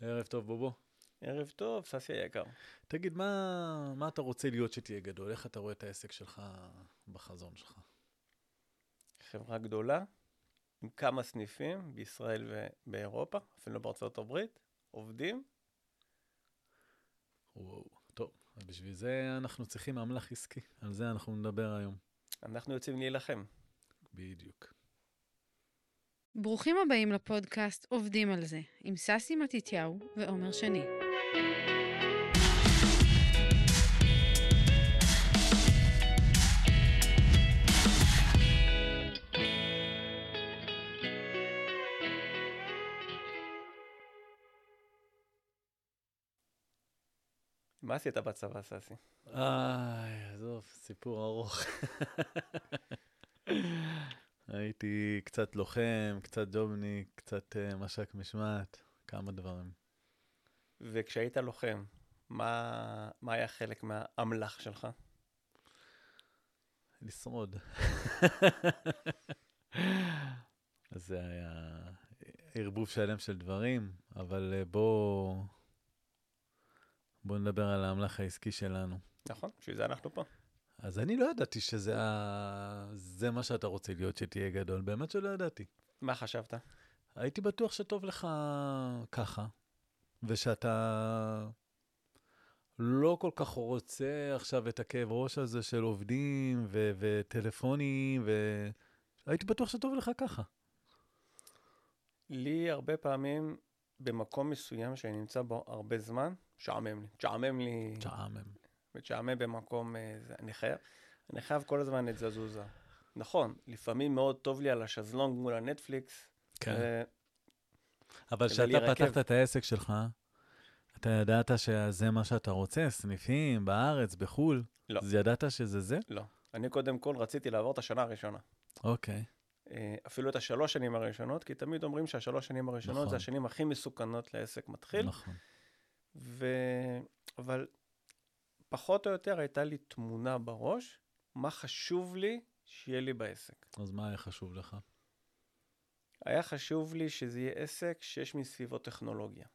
ערב טוב, בובו. ערב טוב, ססי היקר. תגיד, מה, מה אתה רוצה להיות שתהיה גדול? איך אתה רואה את העסק שלך בחזון שלך? חברה גדולה, עם כמה סניפים בישראל ובאירופה, אפילו בארצות הברית, עובדים. וואו, טוב, בשביל זה אנחנו צריכים אמל"ח עסקי, על זה אנחנו נדבר היום. אנחנו יוצאים להילחם. בדיוק. ברוכים הבאים לפודקאסט עובדים על זה, עם ססי מתתיהו ועומר שני. מה עשית בצבא, ססי? איי, עזוב, סיפור ארוך. הייתי קצת לוחם, קצת ג'ובניק, קצת uh, מש"ק משמעת, כמה דברים. וכשהיית לוחם, מה, מה היה חלק מהאמל"ח שלך? לשרוד. אז זה היה ערבוב שלם של דברים, אבל uh, בוא, בוא נדבר על האמל"ח העסקי שלנו. נכון, בשביל זה אנחנו פה. אז אני לא ידעתי שזה ה... זה מה שאתה רוצה להיות, שתהיה גדול. באמת שלא ידעתי. מה חשבת? הייתי בטוח שטוב לך ככה, ושאתה לא כל כך רוצה עכשיו את הכאב ראש הזה של עובדים ו- וטלפונים, והייתי בטוח שטוב לך ככה. לי הרבה פעמים, במקום מסוים שאני נמצא בו הרבה זמן, שעמם לי. שעמם לי... שעמם. משעמם במקום, אה, אני חייב, אני חייב כל הזמן את זזוזה. נכון, לפעמים מאוד טוב לי על השזלונג מול הנטפליקס. כן. אה, אבל כשאתה. פתחת את העסק שלך, אתה ידעת שזה מה שאתה רוצה, סניפים בארץ, בחו"ל? לא. אז ידעת שזה זה? לא. אני קודם כל רציתי לעבור את השנה הראשונה. אוקיי. אה, אפילו את השלוש שנים הראשונות, כי תמיד אומרים שהשלוש שנים הראשונות נכון. זה השנים הכי מסוכנות לעסק מתחיל. נכון. ו... אבל פחות או יותר הייתה לי תמונה בראש, מה חשוב לי שיהיה לי בעסק. אז מה היה חשוב לך? היה חשוב לי שזה יהיה עסק שיש מסביבו טכנולוגיה.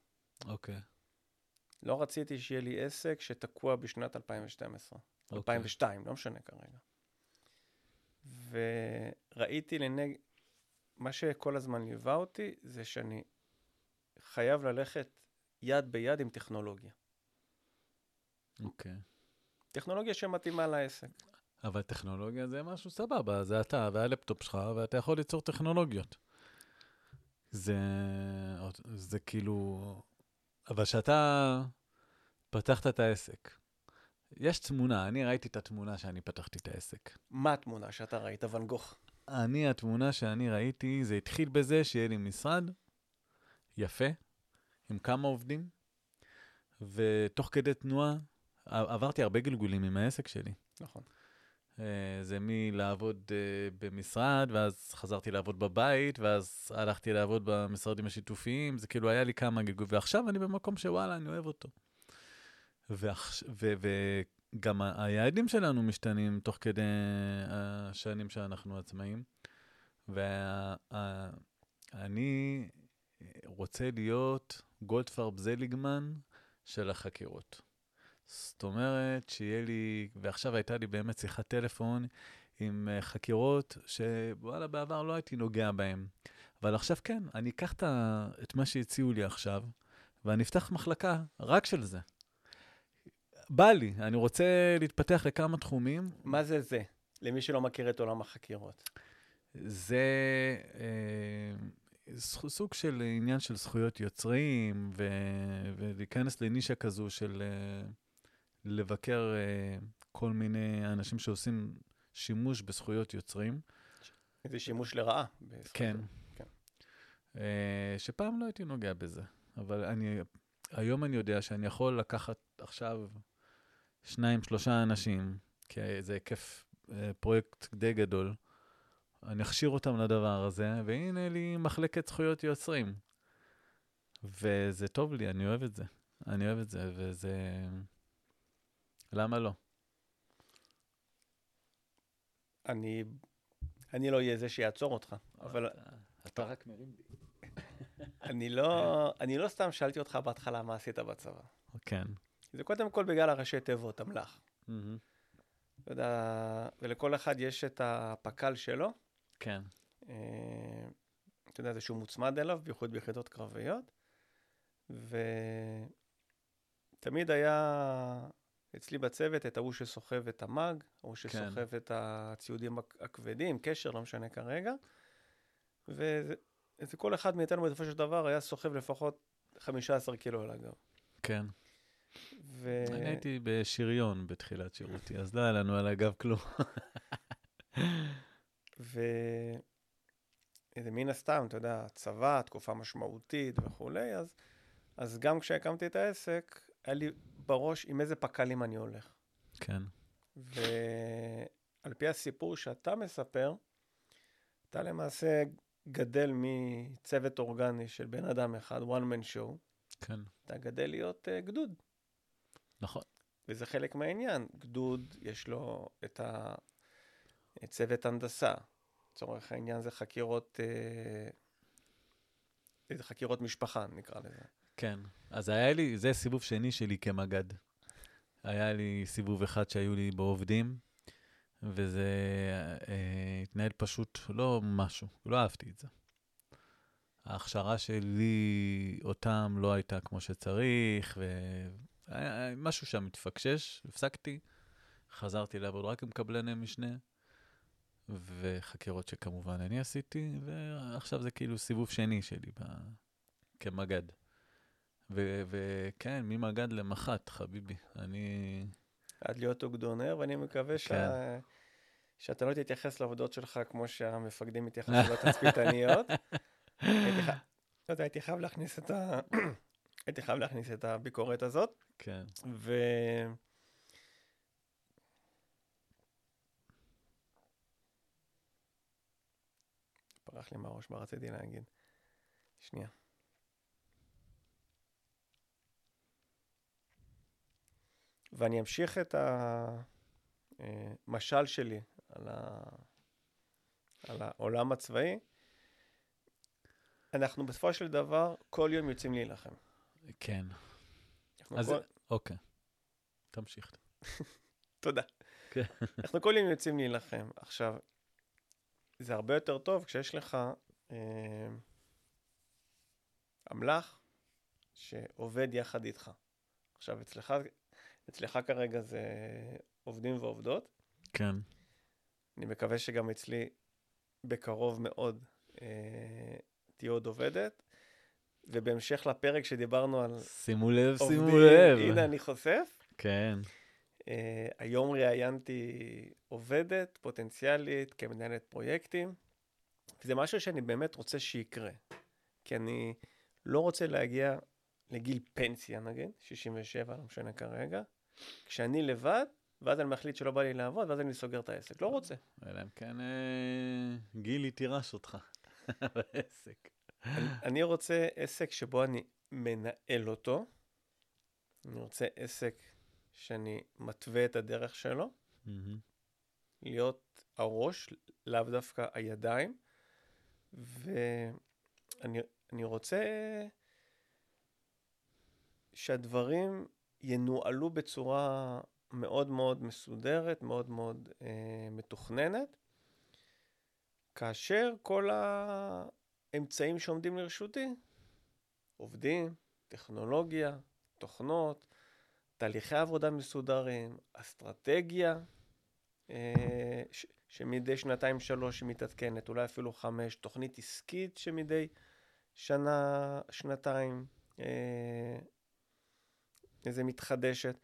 אוקיי. לא רציתי שיהיה לי עסק שתקוע בשנת 2012, אוקיי. 2002, לא משנה כרגע. וראיתי לנג... מה שכל הזמן ליווה אותי, זה שאני חייב ללכת יד ביד עם טכנולוגיה. אוקיי. טכנולוגיה שמתאימה לעסק. אבל טכנולוגיה זה משהו סבבה, זה אתה והלפטופ שלך, ואתה יכול ליצור טכנולוגיות. זה, זה כאילו... אבל כשאתה פתחת את העסק, יש תמונה, אני ראיתי את התמונה שאני פתחתי את העסק. מה התמונה שאתה ראית, ואן גוך? אני, התמונה שאני ראיתי, זה התחיל בזה שיהיה לי משרד יפה, עם כמה עובדים, ותוך כדי תנועה, עברתי הרבה גלגולים עם העסק שלי. נכון. אה, זה מלעבוד אה, במשרד, ואז חזרתי לעבוד בבית, ואז הלכתי לעבוד במשרדים השיתופיים, זה כאילו היה לי כמה גלגולים, ועכשיו אני במקום שוואלה, אני אוהב אותו. ועכש, ו, וגם היעדים שלנו משתנים תוך כדי השנים שאנחנו עצמאים, ואני רוצה להיות גולדפרב זליגמן של החקירות. זאת אומרת, שיהיה לי, ועכשיו הייתה לי באמת שיחת טלפון עם אה, חקירות שוואלה, בעבר לא הייתי נוגע בהן. אבל עכשיו כן, אני אקח את מה שהציעו לי עכשיו, ואני אפתח מחלקה רק של זה. בא לי, אני רוצה להתפתח לכמה תחומים. מה זה זה? למי שלא מכיר את עולם החקירות. זה אה, סוג- סוג של עניין של זכויות יוצרים, ו, ולהיכנס לנישה כזו של אה, לבקר אה, כל מיני אנשים שעושים שימוש בזכויות יוצרים. זה שימוש לרעה. כן. כן. אה, שפעם לא הייתי נוגע בזה, אבל אני, היום אני יודע שאני יכול לקחת עכשיו שניים, שלושה אנשים, כי זה היקף אה, פרויקט די גדול, אני אכשיר אותם לדבר הזה, והנה לי מחלקת זכויות יוצרים. וזה טוב לי, אני אוהב את זה. אני אוהב את זה, וזה... למה לא? אני, אני לא אהיה זה שיעצור אותך, אבל אתה רק מרים לי. אני לא, אני לא סתם שאלתי אותך בהתחלה מה עשית בצבא. כן. זה קודם כל בגלל הראשי תיבות, אמל"ח. אתה יודע, ולכל אחד יש את הפק"ל שלו. כן. אה, אתה יודע, זה שהוא מוצמד אליו, בייחוד ביחידות קרביות. ותמיד היה אצלי בצוות את ההוא שסוחב את המאג, ההוא שסוחב את הציודים הכ- הכבדים, קשר, לא משנה כרגע. וזה זה כל אחד מאיתנו בסופו של דבר היה סוחב לפחות 15 קילו על הגב. כן. ו... אני הייתי בשריון בתחילת שירותי, אז לא היה לנו על הגב כלום. ו... זה מן הסתם, אתה יודע, צבא, תקופה משמעותית וכולי, אז, אז גם כשהקמתי את העסק, היה לי בראש עם איזה פק"לים אני הולך. כן. ועל פי הסיפור שאתה מספר, אתה למעשה גדל מצוות אורגני של בן אדם אחד, one man show, כן. אתה גדל להיות uh, גדוד. נכון. וזה חלק מהעניין. גדוד, יש לו את הצוות הנדסה. לצורך העניין זה חקירות, זה חקירות משפחה, נקרא לזה. כן. אז היה לי, זה סיבוב שני שלי כמג"ד. היה לי סיבוב אחד שהיו לי בעובדים, וזה אה, התנהל פשוט לא משהו, לא אהבתי את זה. ההכשרה שלי אותם לא הייתה כמו שצריך, והיה משהו שם התפקשש, הפסקתי, חזרתי לעבוד רק עם קבלני משנה, וחקירות שכמובן אני עשיתי, ועכשיו זה כאילו סיבוב שני שלי ב... כמג"ד. וכן, ממג"ד למח"ט, חביבי. אני... עד להיות אוגדונר, ואני מקווה. כן. שאתה לא תתייחס לעבודות שלך כמו שהמפקדים מתייחסים לתצפיתניות. הייתי לא הייתי חייב להכניס את ה... הייתי חייב להכניס את הביקורת הזאת, כן. ו... פרח לי מהראש, מה רציתי להגיד? שנייה. ואני אמשיך את המשל שלי על, ה... על העולם הצבאי. אנחנו בסופו של דבר כל יום יוצאים להילחם. כן. אז כל... אוקיי. תמשיך. תודה. כן. אנחנו כל יום יוצאים להילחם. עכשיו, זה הרבה יותר טוב כשיש לך אה, אמל"ח שעובד יחד איתך. עכשיו, אצלך, אצלך כרגע זה עובדים ועובדות. כן. אני מקווה שגם אצלי בקרוב מאוד אה, תהיה עוד עובדת. ובהמשך לפרק שדיברנו על שימו לב, שימו עובדים, לב. הנה אני חושף. כן. Uh, היום ראיינתי עובדת פוטנציאלית כמנהלת פרויקטים, וזה משהו שאני באמת רוצה שיקרה. כי אני לא רוצה להגיע לגיל פנסיה נגיד, 67, לא משנה כרגע, כשאני לבד, ואז אני מחליט שלא בא לי לעבוד, ואז אני סוגר את העסק. לא רוצה. אלא אם כן אה, גילי תירש אותך בעסק. אני, רוצה עסק שבו אני מנהל אותו, אני רוצה עסק שאני מתווה את הדרך שלו. להיות הראש, לאו דווקא הידיים, ואני אני רוצה שהדברים ינוהלו בצורה מאוד מאוד מסודרת, מאוד מאוד אה, מתוכננת, כאשר כל האמצעים שעומדים לרשותי, עובדים, טכנולוגיה, תוכנות, תהליכי עבודה מסודרים, אסטרטגיה, אה, שמדי שנתיים שלוש היא מתעדכנת, אולי אפילו חמש, תוכנית עסקית שמדי שנה, שנתיים אה, איזה מתחדשת.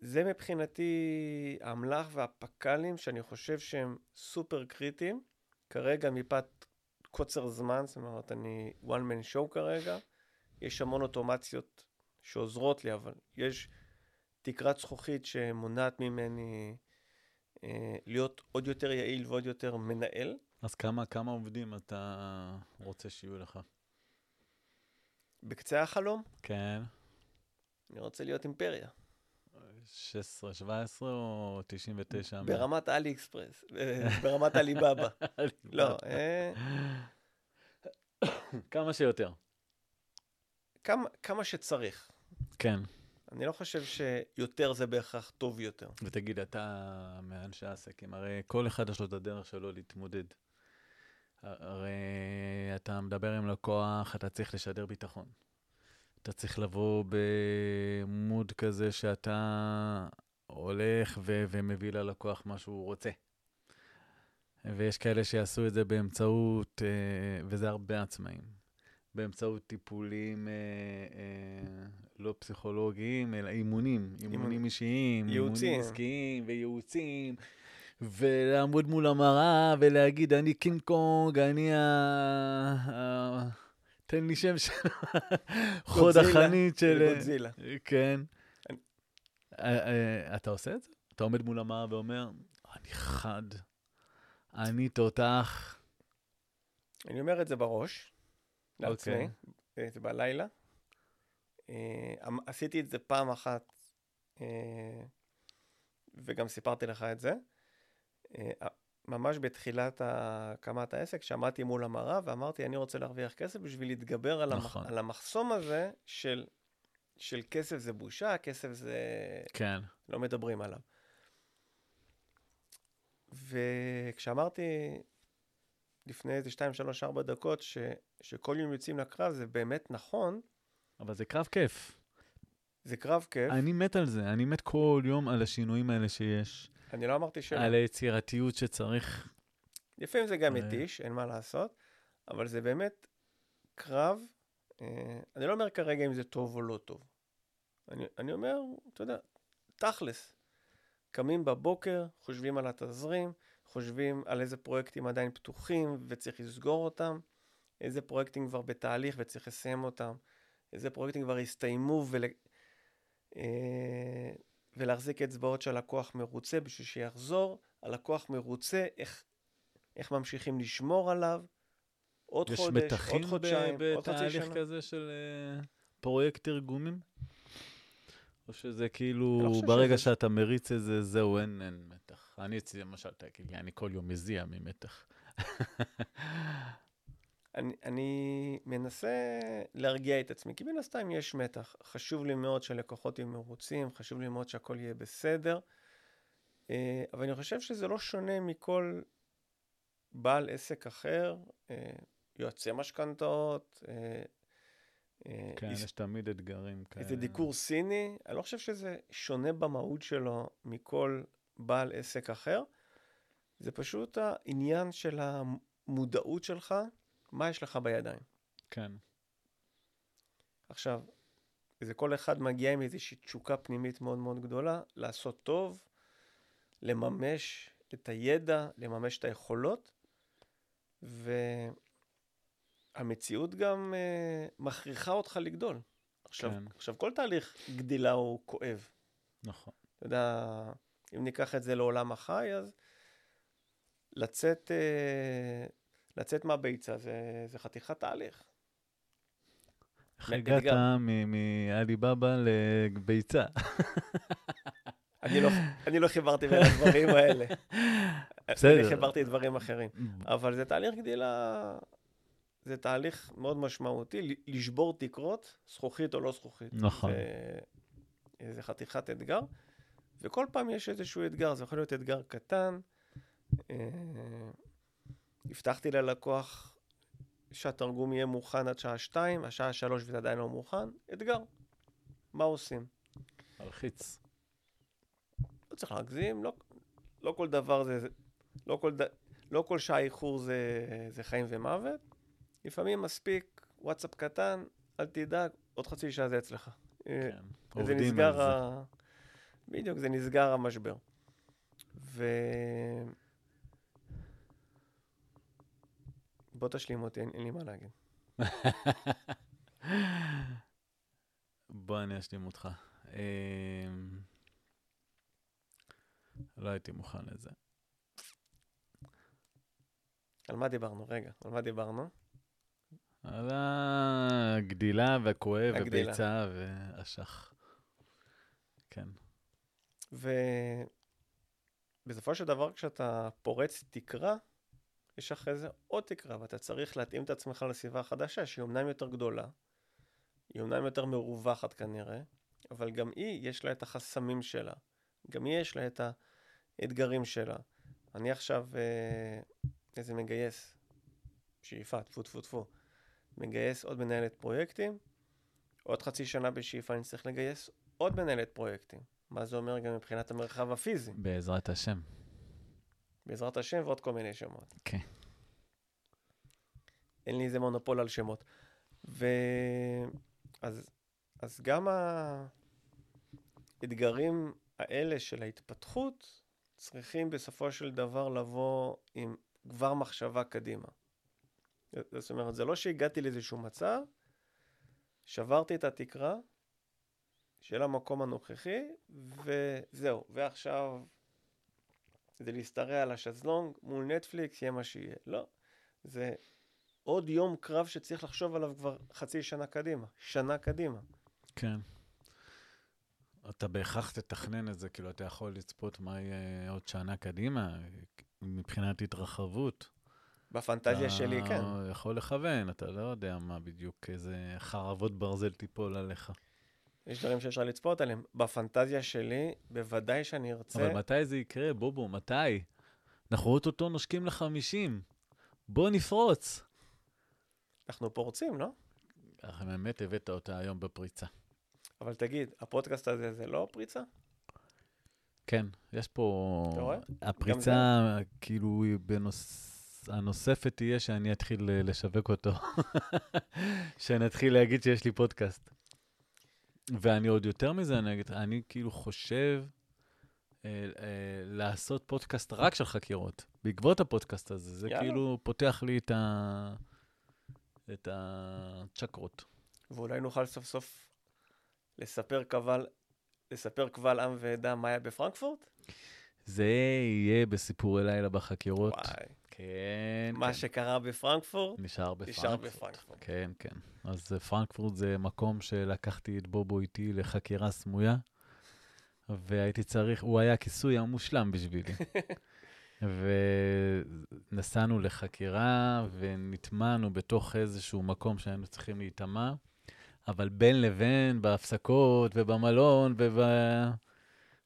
זה מבחינתי האמל"ח והפק"לים שאני חושב שהם סופר קריטיים. כרגע מפאת קוצר זמן, זאת אומרת, אני one man show כרגע, יש המון אוטומציות שעוזרות לי, אבל יש תקרת זכוכית שמונעת ממני אה, להיות עוד יותר יעיל ועוד יותר מנהל. אז כמה, כמה עובדים אתה רוצה שיהיו לך? בקצה החלום, כן. אני רוצה להיות אימפריה. 16, 17 או 99? ברמת אלי אקספרס, אה, ברמת עליבאבא. לא, אה, כמה שיותר. כמה, כמה שצריך. כן. אני לא חושב שיותר זה בהכרח טוב יותר. ותגיד, אתה מאנשי העסקים, הרי כל אחד יש לו את הדרך שלו להתמודד. הרי אתה מדבר עם לקוח, אתה צריך לשדר ביטחון. אתה צריך לבוא במוד כזה שאתה הולך ו- ומביא ללקוח מה שהוא רוצה. ויש כאלה שיעשו את זה באמצעות, אה, וזה הרבה עצמאים, באמצעות טיפולים אה, אה, לא פסיכולוגיים, אלא אימונים, אימונים אישיים. אימונים עסקיים וייעוצים, ולעמוד מול המראה ולהגיד, אני קינג קונג, אני ה... תן לי שם של חוד החנית של... גודזילה. כן. אה, אה, אתה עושה את זה? אתה עומד מול המראה ואומר, אני חד, אני תותח. אני אומר את זה בראש, לעצמי, אוקיי. אה, זה בלילה. אה, אמ- עשיתי את זה פעם אחת, אה, וגם סיפרתי לך את זה. ממש בתחילת הקמת העסק, שעמדתי מול המראה ואמרתי, אני רוצה להרוויח כסף בשביל להתגבר על, המח... נכון. על המחסום הזה של, של כסף זה בושה, כסף זה... כן. לא מדברים עליו. וכשאמרתי לפני איזה 2, 3, 4 דקות ש, שכל יום יוצאים לקרב, זה באמת נכון, אבל זה קרב כיף. זה קרב כיף. אני מת על זה, אני מת כל יום על השינויים האלה שיש, אני לא אמרתי שלא. על היצירתיות שצריך. לפעמים זה גם אה. מתיש, אין מה לעשות, אבל זה באמת קרב. אה, אני לא אומר כרגע אם זה טוב או לא טוב. אני, אני אומר, אתה יודע, תכלס. קמים בבוקר, חושבים על התזרים, חושבים על איזה פרויקטים עדיין פתוחים וצריך לסגור אותם, איזה פרויקטים כבר בתהליך וצריך לסיים אותם, איזה פרויקטים כבר הסתיימו ול... ולהחזיק אצבעות שהלקוח מרוצה בשביל שיחזור, הלקוח מרוצה, איך, איך ממשיכים לשמור עליו, עוד יש חודש, מתחים עוד ב- חודשיים, עוד חצי בתהליך שנה. כזה של אה, פרויקט תרגומים? או שזה כאילו, לא ברגע שזה- שאתה מריץ את זה, זהו, אין, אין מתח. אני אצלי, למשל, תגיד לי, אני כל יום מזיע ממתח. אני, אני מנסה להרגיע את עצמי, כי מן הסתם יש מתח. חשוב לי מאוד שהלקוחות יהיו מרוצים, חשוב לי מאוד שהכל יהיה בסדר, אה, אבל אני חושב שזה לא שונה מכל בעל עסק אחר, אה, יועצי משכנתאות, אה, כן, יש תמיד אתגרים כאלה. איזה דיקור סיני, אני לא חושב שזה שונה במהות שלו מכל בעל עסק אחר. זה פשוט העניין של המודעות שלך, מה יש לך בידיים. כן, עכשיו, זה כל אחד מגיע עם איזושהי תשוקה פנימית מאוד מאוד גדולה, לעשות טוב, לממש את הידע, לממש את היכולות, והמציאות גם uh, מכריחה אותך לגדול. עכשיו, כן. עכשיו, כל תהליך גדילה הוא כואב. נכון. אתה יודע, אם ניקח את זה לעולם החי, אז לצאת, אה, לצאת מהביצה זה, זה חתיכת תהליך. איך. הגעת מעליבאבא לביצה? אני לא, אני לא חיברתי בין הדברים האלה. בסדר. אני חיברתי דברים אחרים. אבל זה תהליך גדילה, זה תהליך מאוד משמעותי, לשבור תקרות, זכוכית או לא זכוכית. נכון. זה, זה חתיכת אתגר, וכל פעם יש איזשהו אתגר, זה יכול להיות אתגר קטן. הבטחתי ללקוח שהתרגום יהיה מוכן עד שעה שתיים, השעה שלוש וזה עדיין לא מוכן, אתגר. מה עושים? מלחיץ. לא צריך להגזים, לא, לא כל דבר זה, לא כל, ד, לא כל שעה איחור זה, זה חיים ומוות. לפעמים מספיק וואטסאפ קטן, אל תדאג, עוד חצי שעה זה אצלך. אה, כן, עובדים על נסגר זה. ה... בדיוק, זה נסגר המשבר. ו... בוא תשלים אותי, אין, אין לי מה להגיד. בוא אני אשלים אותך. אמ, לא הייתי מוכן לזה. על מה דיברנו? רגע, על מה דיברנו? על הגדילה והכואב. וביצה ואשך. כן. ובסופו של דבר, כשאתה פורץ תקרה, יש אחרי זה עוד תקרה, ואתה צריך להתאים את עצמך לסביבה החדשה, שהיא אמנם יותר גדולה, היא אומנם יותר מרווחת כנראה, אבל גם היא, יש לה את החסמים שלה. גם היא, יש לה את האתגרים שלה. אני עכשיו אה, איזה מגייס, שאיפה, טפו טפו טפו, מגייס עוד מנהלת פרויקטים, עוד חצי שנה בשאיפה אני צריך לגייס עוד מנהלת פרויקטים. מה זה אומר גם מבחינת המרחב הפיזי? בעזרת השם. בעזרת השם ועוד כל מיני שמות. כן. אין לי איזה מונופול על שמות. ו... אז, אז גם האתגרים האלה של ההתפתחות צריכים בסופו של דבר לבוא עם כבר מחשבה קדימה. זאת אומרת, זה לא שהגעתי לאיזשהו מצב, שברתי את התקרה של המקום הנוכחי, וזהו. ועכשיו זה להשתרע על השזלונג מול נטפליקס, יהיה מה שיהיה. לא. זה עוד יום קרב שצריך לחשוב עליו כבר חצי שנה קדימה, שנה קדימה. כן. אתה בהכרח תתכנן את זה, כאילו, אתה יכול לצפות מה יהיה עוד שנה קדימה, מבחינת התרחבות. בפנטזיה אתה שלי, כן. יכול לכוון, אתה לא יודע מה בדיוק, איזה חרבות ברזל תיפול עליך. יש דברים שאפשר לצפות עליהם. בפנטזיה שלי, בוודאי שאני ארצה... אבל מתי זה יקרה, בובו? מתי? אנחנו אוטוטו נושקים לחמישים. בוא נפרוץ. אנחנו פורצים, לא? אך באמת הבאת אותה היום בפריצה. אבל תגיד, הפודקאסט הזה זה לא פריצה? כן, יש פה... אתה רואה? הפריצה, כאילו, בנוס... הנוספת תהיה שאני אתחיל אה, לשווק אותו. שנתחיל להגיד שיש לי פודקאסט. ואני עוד יותר מזה, אני אגיד, אני כאילו חושב אה, אה, לעשות פודקאסט רק של חקירות. בעקבות הפודקאסט הזה, זה יאללה. כאילו פותח לי את ה... את הצ'קרות. ואולי נוכל סוף סוף לספר קבל, לספר קבל עם ועדה מה היה בפרנקפורט? זה יהיה בסיפורי לילה בחקירות. וואי. כן, מה כן. שקרה בפרנקפורט, נשאר בפרנקפורט. נשאר בפרנקפורט. כן, כן. אז אה, פרנקפורט זה מקום שלקחתי את בובו איתי לחקירה סמויה, והייתי צריך, הוא היה הכיסוי המושלם בשבילי. ונסענו לחקירה ונטמענו בתוך איזשהו מקום שהיינו צריכים להיטמע, אבל בין לבין, בהפסקות ובמלון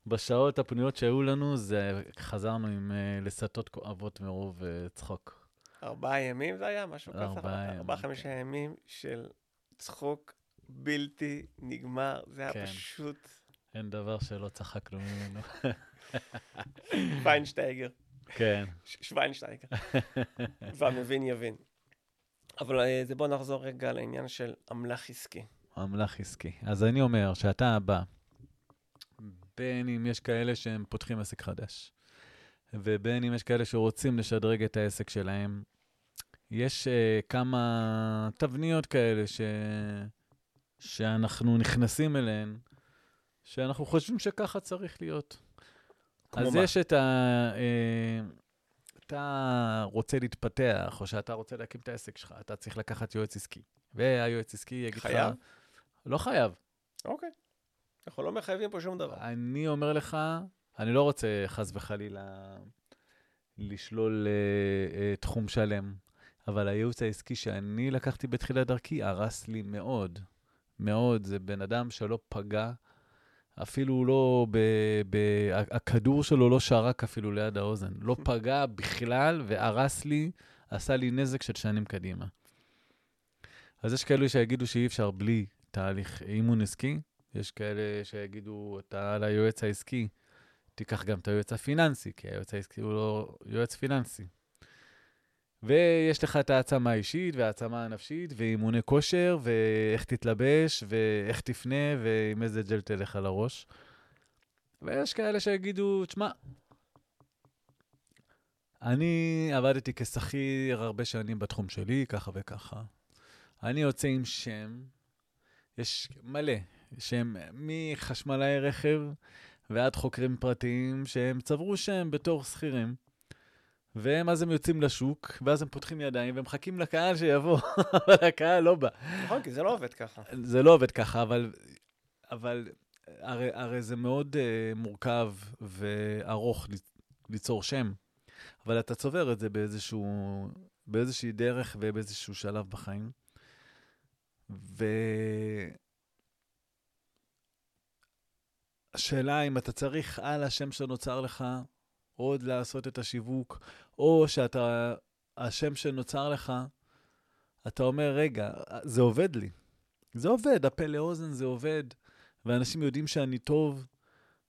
ובשעות הפנויות שהיו לנו, זה חזרנו עם אה, לסתות כואבות מרוב אה, צחוק. ארבעה ימים זה היה? משהו כזה? ארבעה ימים, ארבעה, חמישה ימים של צחוק בלתי נגמר. זה היה כן. פשוט אין דבר שלא צחקנו ממנו. פיינשטייגר. כן. שוויינשטייגר. והמבין יבין. אבל אה, זה בוא נחזור רגע לעניין של אמל"ח עסקי. אמל"ח עסקי. אז אני אומר שאתה הבא, בין אם יש כאלה שהם פותחים עסק חדש, ובין אם יש כאלה שרוצים לשדרג את העסק שלהם, יש uh, כמה תבניות כאלה ש... שאנחנו נכנסים אליהן, שאנחנו חושבים שככה צריך להיות. אז מה? יש את ה... אה, אתה רוצה להתפתח, או שאתה רוצה להקים את העסק שלך, אתה צריך לקחת יועץ עסקי. והיועץ עסקי יגיד לך... חייב? לא חייב. אוקיי. אנחנו לא מחייבים פה שום דבר. אני אומר לך, אני לא רוצה חס וחלילה לשלול uh, uh, תחום שלם, אבל הייעוץ העסקי שאני לקחתי בתחילת דרכי הרס לי מאוד. מאוד. זה בן אדם שלא פגע, אפילו לא ב... ב הכדור שלו לא שרק אפילו ליד האוזן. לא פגע בכלל והרס לי, עשה לי נזק של שנים קדימה. אז יש כאלו שיגידו שאי אפשר בלי תהליך אימון עסקי, יש כאלה שיגידו, אתה על היועץ העסקי, תיקח גם את היועץ הפיננסי, כי היועץ העסקי הוא לא יועץ פיננסי. ויש לך את העצמה האישית והעצמה הנפשית, ואימוני כושר, ואיך תתלבש, ואיך תפנה, ועם איזה ג'ל תלך על הראש. ויש כאלה שיגידו, תשמע, אני עבדתי כשכיר הרבה שנים בתחום שלי, ככה וככה. אני יוצא עם שם, יש מלא, שהם מחשמלאי רכב ועד חוקרים פרטיים שהם צברו שם בתור שכירים. והם אז הם יוצאים לשוק, ואז הם פותחים ידיים ומחכים לקהל שיבוא, אבל הקהל לא בא. נכון, כי זה לא עובד ככה. זה לא עובד ככה, אבל, אבל הרי, הרי זה מאוד uh, מורכב וארוך ליצ- ליצור שם, אבל אתה צובר את זה באיזשהו, באיזושהי דרך ובאיזשהו שלב בחיים. ו... השאלה אם אתה צריך על השם שנוצר לך עוד לעשות את השיווק, או שאתה, השם שנוצר לך, אתה אומר, רגע, זה עובד לי. זה עובד, הפה לאוזן זה עובד, ואנשים יודעים שאני טוב,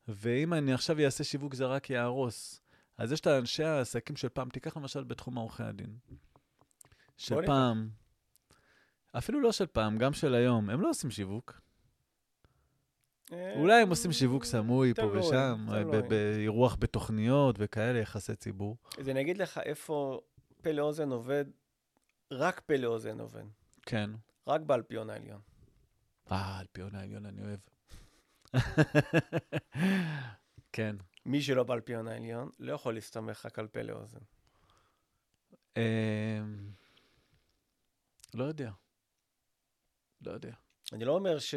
ואם אני עכשיו אעשה שיווק זה רק יהרוס. אז יש את האנשי העסקים של פעם, תיקח למשל בתחום עורכי הדין. של פעם, אפילו לא של פעם, גם של היום, הם לא עושים שיווק. אה, אולי הם עושים שיווק סמוי פה ושם. ב- באירוח בתוכניות וכאלה, יחסי ציבור. אז אני אגיד לך איפה פה לאוזן עובד, רק פה לאוזן עובד. כן. רק באלפיון העליון. אה, אלפיון העליון אני אוהב. כן. מי שלא באלפיון העליון לא יכול להסתמך רק על פה לאוזן. אמ, לא יודע. לא יודע. אני לא אומר ש...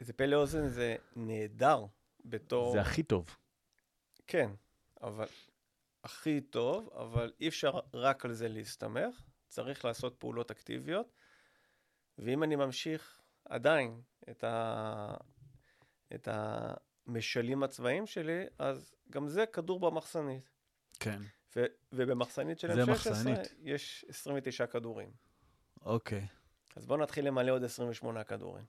זה פה לאוזן זה נהדר בתור... זה הכי טוב. כן, אבל הכי טוב, אבל אי אפשר רק על זה להסתמך, צריך לעשות פעולות אקטיביות, ואם אני ממשיך עדיין את, ה... את המשלים הצבאיים שלי, אז גם זה כדור במחסנית. כן. ו... ובמחסנית של זה M16 מחסנית. יש 29 כדורים. אוקיי. אז בואו נתחיל למלא עוד 28 כדורים.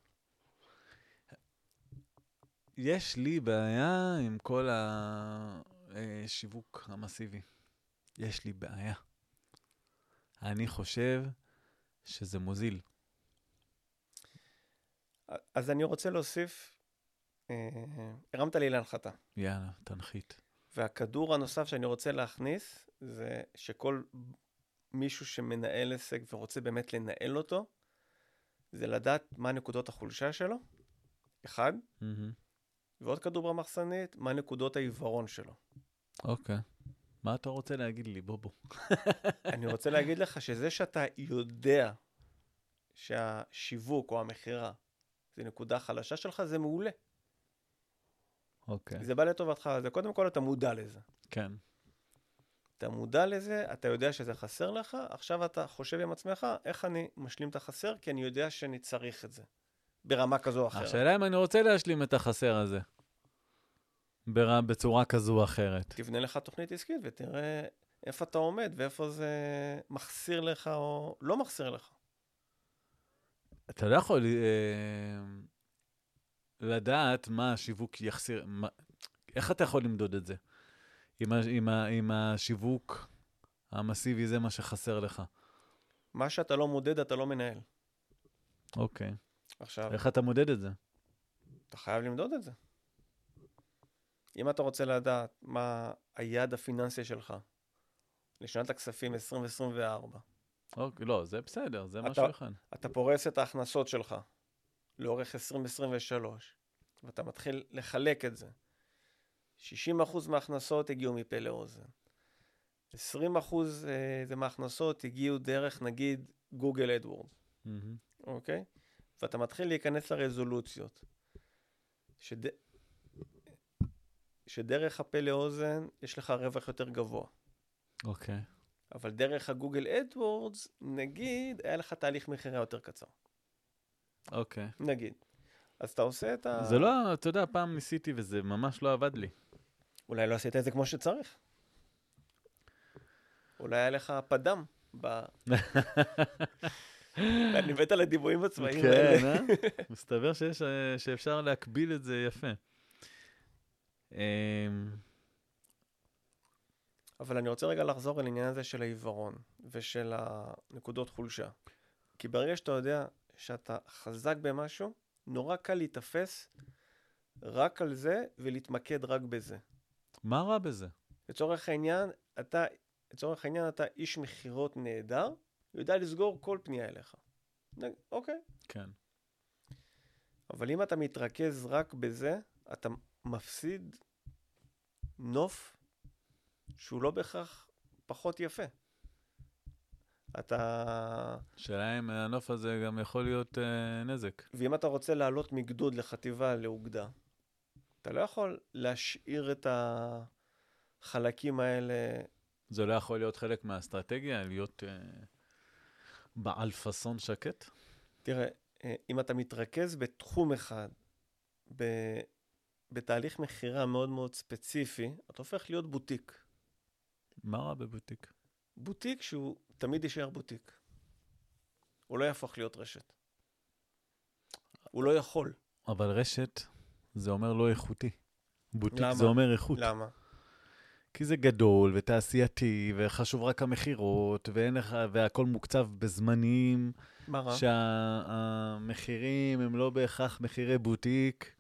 יש לי בעיה עם כל השיווק המסיבי. יש לי בעיה. אני חושב שזה מוזיל. אז אני רוצה להוסיף, אה, הרמת לי להנחתה. יאללה, תנחית. והכדור הנוסף שאני רוצה להכניס, זה שכל מישהו שמנהל עסק ורוצה באמת לנהל אותו, זה לדעת מה נקודות החולשה שלו, אחד, מהמם. ועוד כדור במחסנית, מה נקודות העיוורון שלו. אוקיי. מה אתה רוצה להגיד לי, בובו? אני רוצה להגיד לך שזה שאתה יודע שהשיווק או המכירה זה נקודה חלשה שלך, זה מעולה. אוקיי. זה בא לטובתך, זה קודם כל אתה מודע לזה. כן. אתה מודע לזה, אתה יודע שזה חסר לך, עכשיו אתה חושב עם עצמך, איך אני משלים את החסר, כי אני יודע שאני צריך את זה, ברמה כזו או אחרת. השאלה אם אני רוצה להשלים את החסר הזה. בר- בצורה כזו או אחרת. תבנה לך תוכנית עסקית ותראה איפה אתה עומד ואיפה זה מחסיר לך או לא מחסיר לך. אתה לא יכול אה, לדעת מה השיווק יחסיר, מה, איך אתה יכול למדוד את זה? אם, אם, אם השיווק המסיבי זה מה שחסר לך. מה שאתה לא מודד, אתה לא מנהל. אוקיי. עכשיו, איך אתה מודד את זה? אתה חייב למדוד את זה. אם אתה רוצה לדעת מה היעד הפיננסי שלך לשנת הכספים 2024, אוקיי, לא, זה בסדר, זה אתה- משהו אחד. אתה פורס את ההכנסות שלך לאורך 2023, ואתה מתחיל לחלק את זה. 60% מההכנסות הגיעו מפה לאוזן. 20% אה, זה מההכנסות הגיעו דרך, נגיד, Google AdWord, מהמם. אוקיי? ואתה מתחיל להיכנס לרזולוציות. שד... שדרך הפה לאוזן יש לך רווח יותר גבוה. אוקיי. אבל דרך ה Google AdWords, נגיד, היה לך תהליך מכירה יותר קצר. אוקיי. נגיד. אז אתה עושה את ה... זה לא, אתה יודע, פעם ניסיתי וזה ממש לא עבד לי. אולי לא עשית את זה כמו שצריך. אולי היה לך פדם ב... אני מת על הדיבויים הצבאיים האלה. כן, אה? מסתבר שיש, אה, שאפשר להקביל את זה יפה. אמ, אבל אני רוצה רגע לחזור על העניין הזה של העיוורון ושל הנקודות חולשה. כי ברגע שאתה יודע שאתה חזק במשהו, נורא קל להיתפס רק על זה ולהתמקד רק בזה. מה רע בזה? לצורך העניין, אתה, לצורך העניין, אתה איש מכירות נהדר, יודע לסגור כל פנייה אליך. אוקיי. כן. אבל אם אתה מתרכז רק בזה, אתה מפסיד נוף שהוא לא בהכרח פחות יפה. אתה... השאלה אם הנוף הזה גם יכול להיות אה, נזק. ואם אתה רוצה לעלות מגדוד לחטיבה לאוגדה, אתה לא יכול להשאיר את החלקים האלה זה לא יכול להיות חלק מהאסטרטגיה, להיות אה, בעל פאסון שקט? תראה, אה, אם אתה מתרכז בתחום אחד, ב... בתהליך מכירה מאוד מאוד ספציפי, אתה הופך להיות בוטיק. מה רע בבוטיק? בוטיק שהוא תמיד יישאר בוטיק. הוא לא יהפוך להיות רשת. הוא לא יכול. אבל רשת זה אומר לא איכותי. בוטיק למה? זה אומר איכות. למה? כי זה גדול ותעשייתי, וחשוב רק המכירות, ואין לך, והכל מוקצב בזמנים, מה רע? שהמחירים הם לא בהכרח מחירי בוטיק.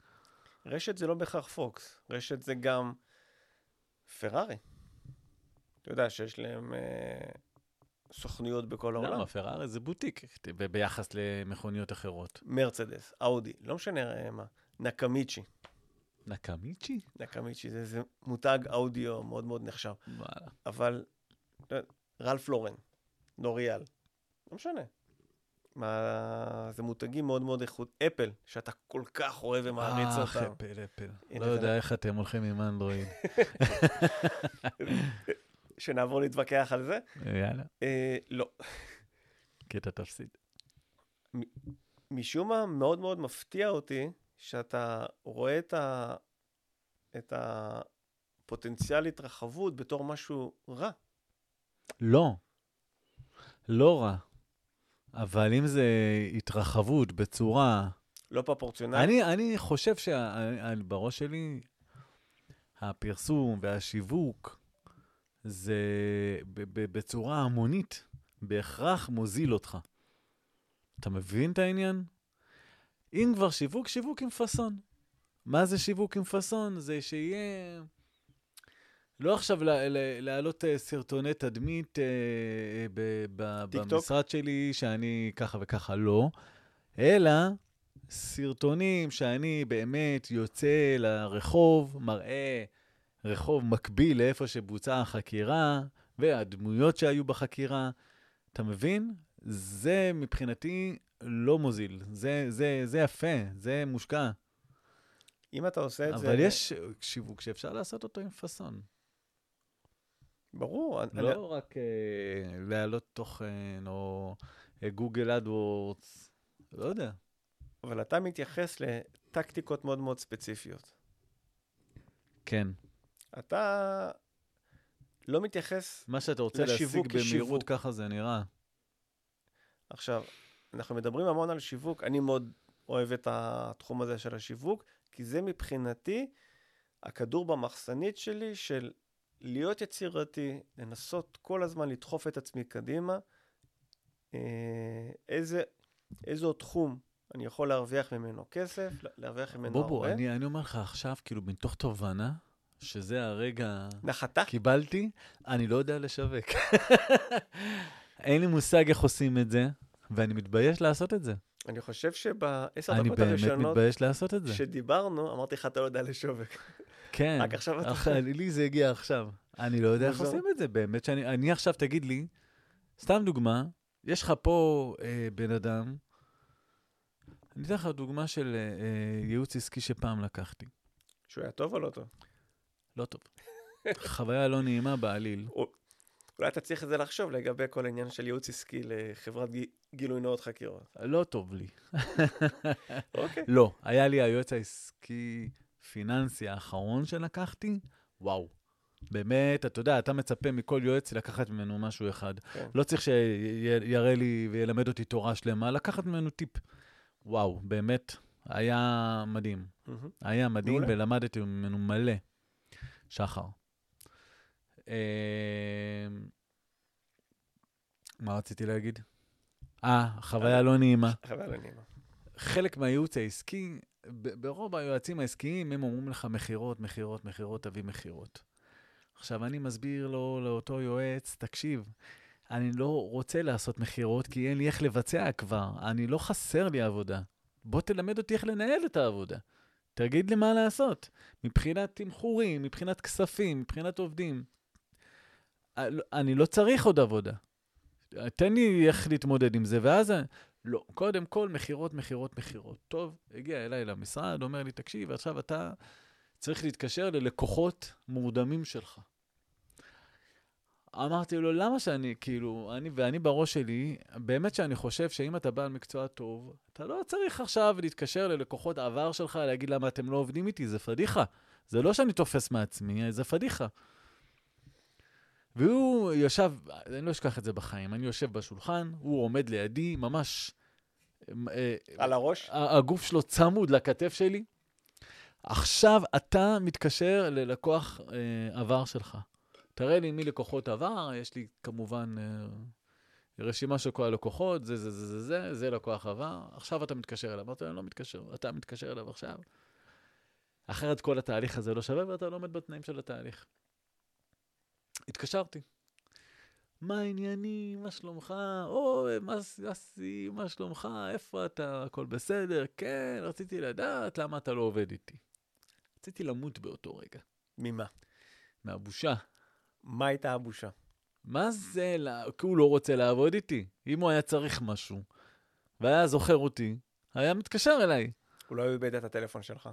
רשת זה לא בהכרח פוקס, רשת זה גם פרארי. אתה יודע שיש להם אה, סוכנויות בכל העולם. למה? פרארי זה בוטיק, ב- ביחס למכוניות אחרות. מרצדס, אאודי, לא משנה אה, מה, נקמיצ'י. נקמיצ'י? נקמיצ'י זה, זה מותג אודיו מאוד מאוד נחשב. וואלה. אבל רלף לורן, לוריאל, לא משנה. מה, זה מותגים מאוד מאוד איכות. אפל, שאתה כל כך אוהב ומעריץ אה, אותם. אפל, אפל. הנה, לא יודע נ- איך אתם הולכים עם אנדרואיד. שנעבור להתווכח על זה? יאללה, אה, לא. כי אתה תפסיד. משום מה מאוד מאוד מפתיע אותי שאתה רואה את, ה... את הפוטנציאל התרחבות בתור משהו רע. לא. לא רע. אבל אם זה התרחבות בצורה... לא פרופורציונלי. אני, אני חושב שבראש שלי, הפרסום והשיווק זה ב- ב- בצורה המונית, בהכרח מוזיל אותך. אתה מבין את העניין? אם כבר שיווק, שיווק עם פאסון. מה זה שיווק עם פאסון? זה שיהיה... לא עכשיו לה- לה- להעלות אה, סרטוני תדמית אה, אה? במשרד שלי, שאני ככה וככה, לא. אלא סרטונים שאני באמת יוצא לרחוב, מראה רחוב מקביל לאיפה שבוצעה החקירה, והדמויות שהיו בחקירה. אתה מבין? זה מבחינתי לא מוזיל. זה, זה, זה יפה, זה מושקע. אם אתה עושה את זה... אבל יש שיווק שאפשר לעשות אותו עם פאסון. ברור. אני- לא רק אה, להעלות תוכן, או אה, Google AdWords, לא יודע. אבל אתה מתייחס לטקטיקות מאוד מאוד ספציפיות. כן. אתה לא מתייחס... מה שאתה רוצה לשיווק להשיג במהירות, כשיווק. ככה זה נראה. עכשיו, אנחנו מדברים המון על שיווק, אני מאוד אוהב את התחום הזה של השיווק, כי זה מבחינתי הכדור במחסנית שלי של להיות יצירתי, לנסות כל הזמן לדחוף את עצמי קדימה, אה, איזה, איזו תחום אני יכול להרוויח ממנו כסף, להרוויח ממנו בוא, הרבה. אני, אני אומר לך עכשיו, כאילו, מתוך תובנה, שזה הרגע נחתה? קיבלתי, אני לא יודע לשווק. אין לי מושג איך עושים את זה, ואני מתבייש לעשות את זה. אני חושב שבעשר אני דקות באמת הראשונות מתבייש לעשות את זה. שדיברנו, אמרתי לך, אתה לא יודע לשווק. כן. רק עכשיו אתה- אח- לי זה הגיע עכשיו. אני לא יודע איך. עושים את זה, באמת שאני... אני עכשיו, תגיד לי, סתם דוגמה, יש לך פה אה, בן אדם, אני אתן לך דוגמה של אה, אה, ייעוץ עסקי שפעם לקחתי. שהוא היה טוב או לא טוב? לא טוב. חוויה לא נעימה בעליל. אולי אתה צריך את זה לחשוב לגבי כל העניין של ייעוץ עסקי לחברת גי- גילוי נאות חקירות. לא טוב לי. אוקיי. לא, היה לי היועץ העסקי פיננסי האחרון שלקחתי, וואו. באמת, אתה יודע, אתה מצפה מכל יועץ לקחת ממנו משהו אחד. כן. לא צריך שיראה לי וילמד אותי תורה שלמה, לקחת ממנו טיפ. וואו, באמת, היה מדהים. מהמם. היה מדהים. ולמדתי ממנו מלא. שחר. אה, מה רציתי להגיד? אה, חוויה לא נעימה. חבל לא נעימה. חלק מהייעוץ העסקי, ברוב היועצים העסקיים, הם אומרים לך מכירות, מכירות, מכירות, תביא מכירות. עכשיו, אני מסביר לו, לאותו יועץ, תקשיב, אני לא רוצה לעשות מכירות, כי אין לי איך לבצע כבר. אני לא חסר לי עבודה. בוא תלמד אותי איך לנהל את העבודה. תגיד לי מה לעשות. מבחינת תמחורים, מבחינת כספים, מבחינת עובדים. אני לא צריך עוד עבודה. תן לי איך להתמודד עם זה, ואז... לא, קודם כל, מכירות, מכירות, מכירות. טוב, הגיע אליי למשרד, אומר לי, תקשיב, עכשיו אתה צריך להתקשר ללקוחות מורדמים שלך. אמרתי לו, למה שאני, כאילו, אני ואני בראש שלי, באמת שאני חושב שאם אתה בעל מקצוע טוב, אתה לא צריך עכשיו להתקשר ללקוחות העבר שלך, להגיד למה אתם לא עובדים איתי, זה פדיחה. זה לא שאני תופס מעצמי, זה פדיחה. והוא ישב, אני לא אשכח את זה בחיים, אני יושב בשולחן, הוא עומד לידי, ממש... אה, על הראש? הגוף שלו צמוד לכתף שלי. עכשיו אתה מתקשר ללקוח אה, עבר שלך. תראה לי מי לקוחות עבר, יש לי כמובן אה, רשימה של כל הלקוחות, זה, זה, זה, זה, זה, זה לקוח עבר, עכשיו אתה מתקשר אליו. אמרתי לו, אני לא מתקשר, אתה מתקשר אליו עכשיו. אחרת כל התהליך הזה לא שווה ואתה לא עומד בתנאים של התהליך. התקשרתי. מה העניינים? מה שלומך? או, מה עשי? מה שלומך? איפה אתה? הכל בסדר? כן, רציתי לדעת למה אתה לא עובד איתי. רציתי למות באותו רגע. ממה? מהבושה. מה הייתה הבושה? מה זה? כי הוא לא רוצה לעבוד איתי. אם הוא היה צריך משהו, והיה זוכר אותי, היה מתקשר אליי. הוא איבד את הטלפון שלך.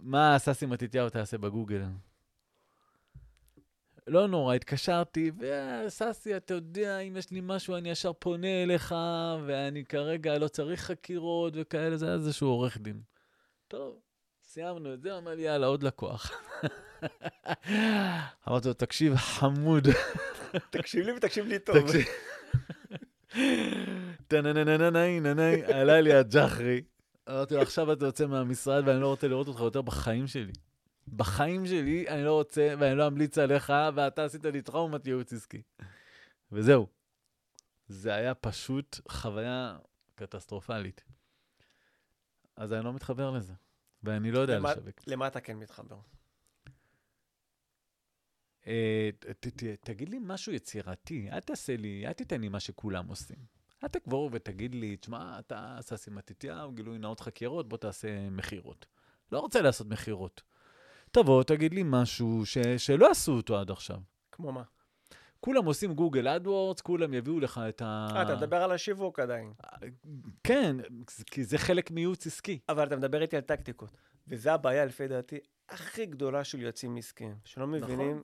מה ססי מתתיהו תעשה בגוגל? לא נורא, התקשרתי, וססי, אתה יודע, אם יש לי משהו, אני ישר פונה אליך, ואני כרגע לא צריך חקירות וכאלה, זה היה איזשהו עורך דין. טוב, סיימנו את זה, אמר לי, יאללה, עוד לקוח. אמרתי לו, תקשיב, חמוד. תקשיב לי ותקשיב לי טוב. טננננננננננ, בחיים שלי. אני לא רוצה ואני לא אמליץ עליך, ואתה עשית לי טראומת ייעוץ עסקי. וזהו. זה היה פשוט חוויה קטסטרופלית. אז אני לא מתחבר לזה, ואני לא יודע למה, לשווק. למה אתה כן מתחבר? אה, ת, ת, תגיד לי משהו יצירתי, אל תעשה לי, אל תיתן לי מה שכולם עושים. אל תבוא ותגיד לי, תשמע, אתה ססי מתתיהו, גילוי נאות חקירות, בוא תעשה מכירות. לא רוצה לעשות מכירות. תבוא, תגיד לי משהו ש, שלא עשו אותו עד עכשיו. כמו מה? כולם עושים Google AdWords, כולם יביאו לך את ה... אה, אתה מדבר על השיווק עדיין. כן, כי זה חלק מייעוץ עסקי. אבל אתה מדבר איתי על טקטיקות. וזו הבעיה, לפי דעתי, הכי גדולה של יועצים עסקיים, שלא מבינים נכון.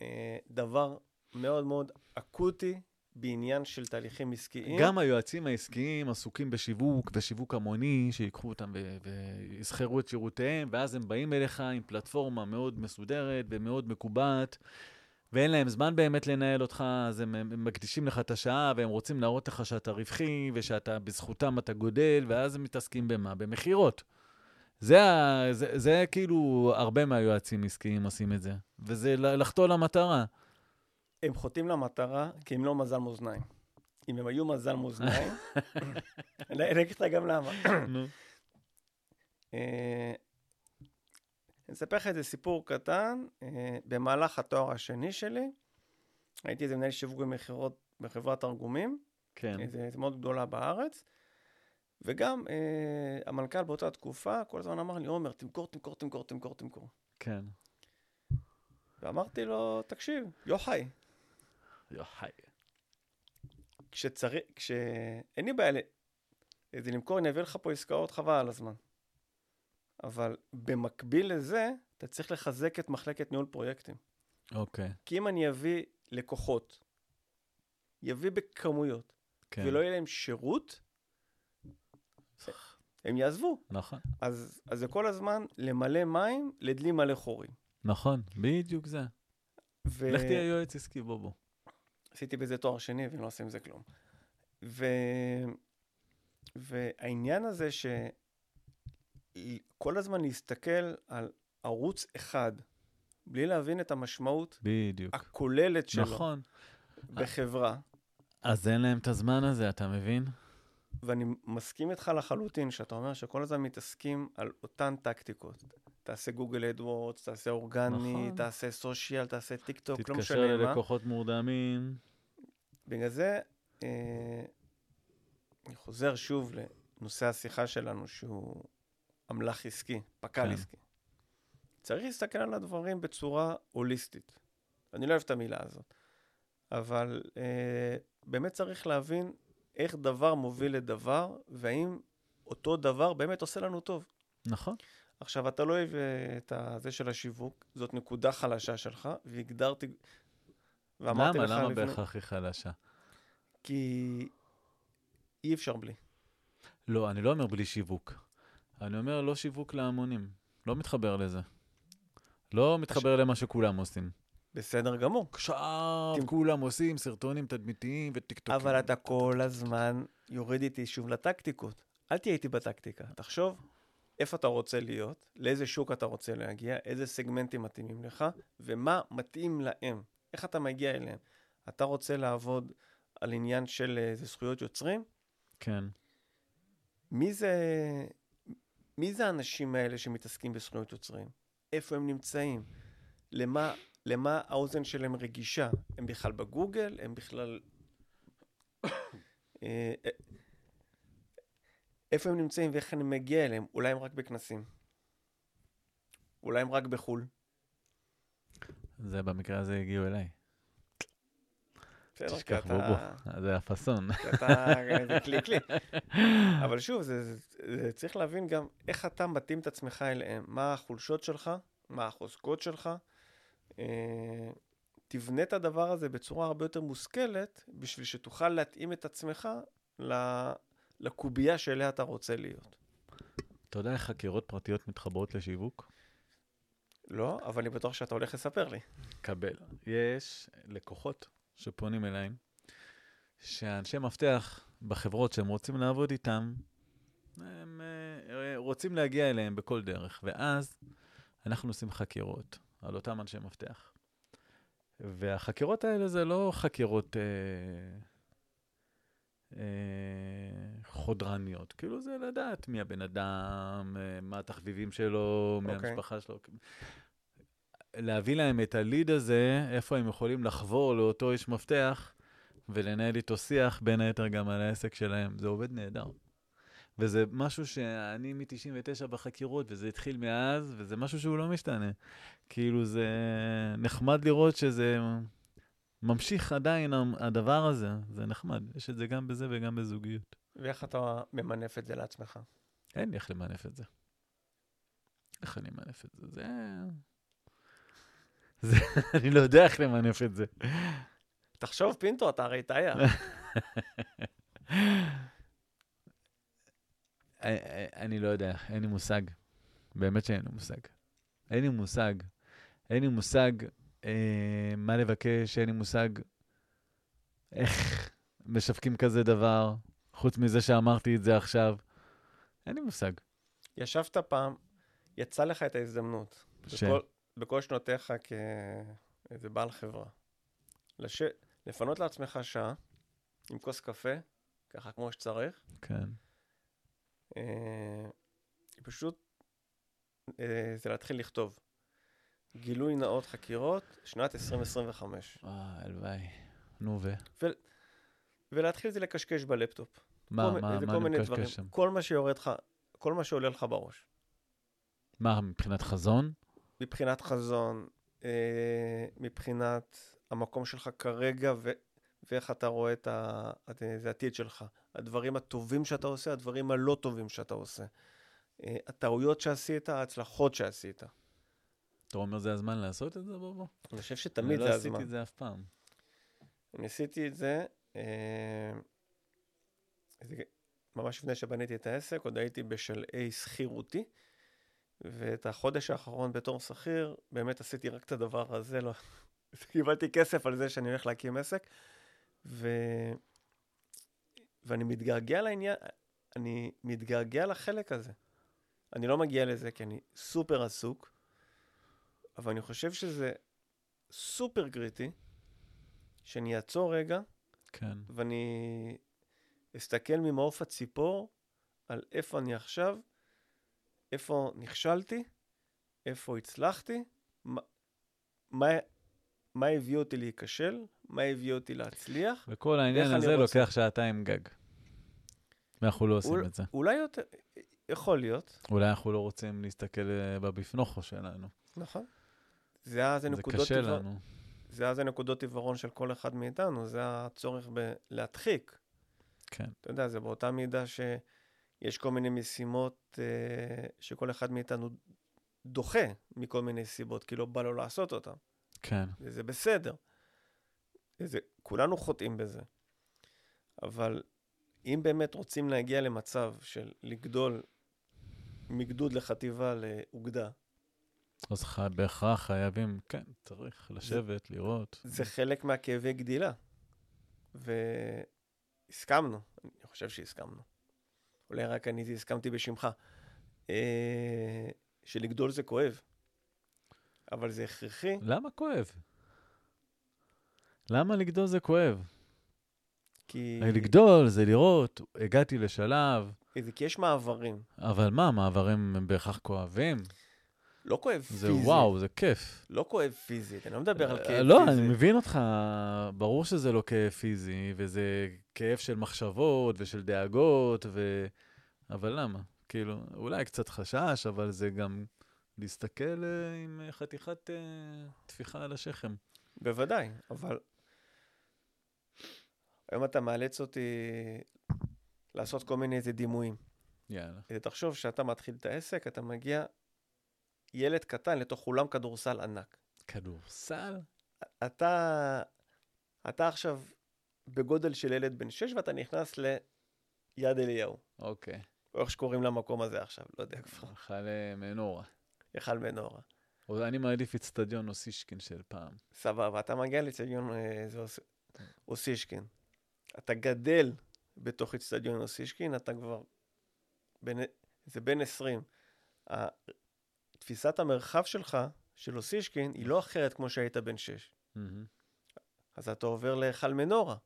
אה, דבר מאוד מאוד אקוטי בעניין של תהליכים עסקיים. גם היועצים העסקיים עסוקים בשיווק ושיווק המוני, שיקחו אותם ויסחרו את שירותיהם, ואז הם באים אליך עם פלטפורמה מאוד מסודרת ומאוד מקובעת, ואין להם זמן באמת לנהל אותך, אז הם, הם מקדישים לך את השעה, והם רוצים להראות לך שאתה רווחי, ושאתה, בזכותם אתה גודל, ואז הם מתעסקים במה? במכירות. זה, זה, זה כאילו, הרבה מהיועצים עסקיים עושים את זה, וזה לחטוא למטרה. הם חוטאים למטרה כי הם לא מזל מאזניים. אם הם היו מזל מאזניים, אני אגיד לך גם למה. אה, אני אספר לך איזה סיפור קטן. אה, במהלך התואר השני שלי, הייתי איזה מנהל שיווק ומכירות בחברת תרגומים. כן. איזה מאוד גדולה בארץ. וגם אה, המנכ"ל באותה תקופה כל הזמן אמר לי, עומר, תמכור, תמכור, תמכור, תמכור, תמכור. כן. ואמרתי לו, תקשיב, יוחאי. יוחאי. כשצריך, כש... אין לי בעיה איזה למכור, אני אביא לך פה עסקאות חבל על הזמן. אבל במקביל לזה, אתה צריך לחזק את מחלקת ניהול פרויקטים. אוקיי. כי אם אני אביא לקוחות, יביא בכמויות, כן. ולא יהיה להם שירות, הם יעזבו. נכון. אז, אז זה כל הזמן למלא מים לדלי מלא חורים. נכון, בדיוק זה. ו... לך תהיה יועץ עסקי, בוא. עשיתי בזה תואר שני ואני לא עושה עם זה כלום. ו... והעניין הזה שכל הזמן להסתכל על ערוץ אחד, בלי להבין את המשמעות בדיוק. הכוללת שלו נכון. בחברה. אז אין להם את הזמן הזה, אתה מבין? ואני מסכים איתך לחלוטין, שאתה אומר שכל הזמן מתעסקים על אותן טקטיקות. תעשה Google AdWords, תעשה אורגני, נכון. תעשה social, תעשה טיק טוק, לא משנה מה. תתקשר ללקוחות מורדמים. בגלל זה, אה, אני חוזר שוב לנושא השיחה שלנו, שהוא אמל"ח עסקי, פק"ל כן. עסקי. צריך להסתכל על הדברים בצורה הוליסטית. אני לא אוהב את המילה הזאת, אבל אה, באמת צריך להבין איך דבר מוביל לדבר, והאם אותו דבר באמת עושה לנו טוב. נכון. עכשיו, אתה לא אוהב אה, את זה של השיווק, זאת נקודה חלשה שלך, והגדרתי... ואמרתי למה? לך למה לפני- בהכרח היא חלשה? כי אי אפשר בלי. לא, אני לא אומר בלי שיווק. אני אומר לא שיווק להמונים. לא מתחבר לזה. לא מתחבר למה שכולם עושים. בסדר גמור. עכשיו כולם עושים סרטונים תדמיתיים וטיקטוקים. אבל אתה כל הזמן יורד איתי שוב לטקטיקות. אל תהיה איתי בטקטיקה. תחשוב איפה אתה רוצה להיות, לאיזה שוק אתה רוצה להגיע, איזה סגמנטים מתאימים לך, ומה מתאים להם. איך אתה מגיע אליהם. אתה רוצה לעבוד על עניין של אה, איזה זכויות יוצרים? כן. מי זה, מי זה האנשים האלה שמתעסקים בזכויות יוצרים? איפה הם נמצאים? למה, למה האוזן שלהם רגישה? הם בכלל בגוגל? הם בכלל... איפה הם נמצאים ואיך אני מגיע אליהם? אולי הם רק בכנסים. אולי הם רק בחו"ל. זה במקרה הזה הגיעו אליי. בסדר, כי תשכח אתה... בובו. זה הפאסון. אתה... זה כלי כלי. אבל שוב, זה, זה, זה צריך להבין גם איך אתה מתאים את עצמך אליהם. מה החולשות שלך, מה החוזקות שלך. אה, תבנה את הדבר הזה בצורה הרבה יותר מושכלת, בשביל שתוכל להתאים את עצמך ל- לקובייה שאליה אתה רוצה להיות. אתה יודע איך חקירות פרטיות מתחברות לשיווק? לא, אבל אני בטוח שאתה הולך לספר לי. קבל. יש לקוחות שפונים אליי, שאנשי מפתח בחברות שהם רוצים לעבוד איתם, הם אה, רוצים להגיע אליהם בכל דרך, ואז אנחנו עושים חקירות על אותם אנשי מפתח. והחקירות האלה זה לא חקירות אה, אה, חודרניות, כאילו זה לדעת מי הבן אדם, אה, מה התחביבים שלו, מי אוקיי. המשפחה שלו. להביא להם את הליד הזה, איפה הם יכולים לחבור לאותו איש מפתח ולנהל איתו שיח, בין היתר גם על העסק שלהם. זה עובד נהדר. וזה משהו שאני מ-99 בחקירות, וזה התחיל מאז, וזה משהו שהוא לא משתנה. כאילו, זה נחמד לראות שזה ממשיך עדיין, הדבר הזה. זה נחמד. יש את זה גם בזה וגם בזוגיות. ואיך אתה ממנף את זה לעצמך? אין לי איך למנף את זה. איך אני אמנף את זה? זה... זה... אני לא יודע איך למנף את זה. תחשוב, פינטו, אתה הרי תאיה. אה, אני לא יודע, אין לי מושג. באמת שאין לי מושג. אין לי מושג. אין לי מושג אה, מה לבקש, אין לי מושג איך משווקים כזה דבר, חוץ מזה שאמרתי את זה עכשיו. אין לי מושג. ישבת פעם, יצא לך את ההזדמנות, ש... בכל, בכל שנותיך כאיזה בעל חברה, לש... לפנות לעצמך שעה עם כוס קפה, ככה כמו שצריך, כן. אה, פשוט אה, זה להתחיל לכתוב. גילוי נאות חקירות, שנת 2025. אה, הלוואי. נו ו? ולהתחיל זה לקשקש בלפטופ. מה, כל, מה, מה אני. מקשקש שם? כל מה שיורד לך, כל מה שעולה לך בראש. מה, מבחינת חזון? מבחינת חזון, אה, מבחינת המקום שלך כרגע ו- ואיך אתה רואה את ה- את- העתיד שלך. הדברים הטובים שאתה עושה, הדברים הלא טובים שאתה עושה. אה, הטעויות שעשית, ההצלחות שעשית. אתה אומר זה הזמן לעשות את זה, בובו? אני חושב שתמיד אני זה לא הזמן. עשיתי את זה אף פעם. אני עשיתי את זה, אה, זה ממש לפני שבניתי את העסק, עוד הייתי בשלהי שכירותי, ואת החודש האחרון בתור שכיר, באמת עשיתי רק את הדבר הזה, לא... קיבלתי כסף על זה שאני הולך להקים עסק, ו... ואני מתגעגע לעניין, אני מתגעגע לחלק הזה. אני לא מגיע לזה כי אני סופר עסוק, אבל אני חושב שזה סופר קריטי, שאני אעצור רגע כן. ואני אסתכל ממעוף הציפור על איפה אני עכשיו, איפה נכשלתי, איפה הצלחתי, מה, מה, מה הביא אותי להיכשל, מה הביא אותי להצליח. וכל העניין הזה רוצה. לוקח שעתיים גג. ואנחנו לא עושים אול- את זה. אולי יותר, יכול להיות, אולי אנחנו לא רוצים להסתכל אה, בבפנוכו שלנו. נכון. זה היה זה זה נקודות קשה עיוור- לנו. זה היה זה נקודות עיוורון של כל אחד מאיתנו, זה הצורך בלהדחיק. כן. אתה יודע, זה באותה מידה שיש כל מיני משימות אה, שכל אחד מאיתנו דוחה מכל מיני סיבות, כי לא בא לו לעשות אותן, כן. וזה בסדר. זה, כולנו חוטאים בזה. אבל אם באמת רוצים להגיע למצב של לגדול מגדוד לחטיבה לאוגדה, אז ח... בהכרח חייבים, כן, צריך לשבת, לראות. זה חלק מהכאבי גדילה. והסכמנו, אני חושב שהסכמנו. אולי רק אני הסכמתי בשמך. אה, שלגדול זה כואב, אבל זה הכרחי. למה כואב? למה לגדול זה כואב? כי... לגדול זה לראות, הגעתי לשלב, זה כי יש מעברים. אבל מה, מעברים הם בהכרח כואבים? לא כואב זה פיזית. וואו, זה כיף. לא כואב פיזית, אני לא מדבר על כאב לא, פיזי. אני מבין אותך, ברור שזה לא כאב פיזי, וזה כאב של מחשבות ושל דאגות, ו... אבל למה? כאילו, אולי קצת חשש, אבל זה גם להסתכל אה, עם חתיכת אה, טפיחה על השכם. בוודאי, אבל היום אתה מאלץ אותי לעשות כל מיני איזה דימויים. יאללה. תחשוב שאתה מתחיל את העסק, אתה מגיע ילד קטן לתוך אולם כדורסל ענק. כדורסל? אתה, אתה עכשיו בגודל של ילד בן שש ואתה נכנס ליד אליהו, אוקיי. או איך שקוראים למקום הזה עכשיו, לא יודע כבר, חלה מנורה. היכל מנורה. אני מעדיף אצטדיון אוסישקין של פעם. סבבה, אתה מגיע לאצטדיון אה, אוסישקין. אתה גדל בתוך אצטדיון אוסישקין, אתה כבר... בין, זה בין 20. תפיסת המרחב שלך, של אוסישקין, היא לא אחרת כמו שהיית בן 6. מהמם. אז אתה עובר להיכל מנורה.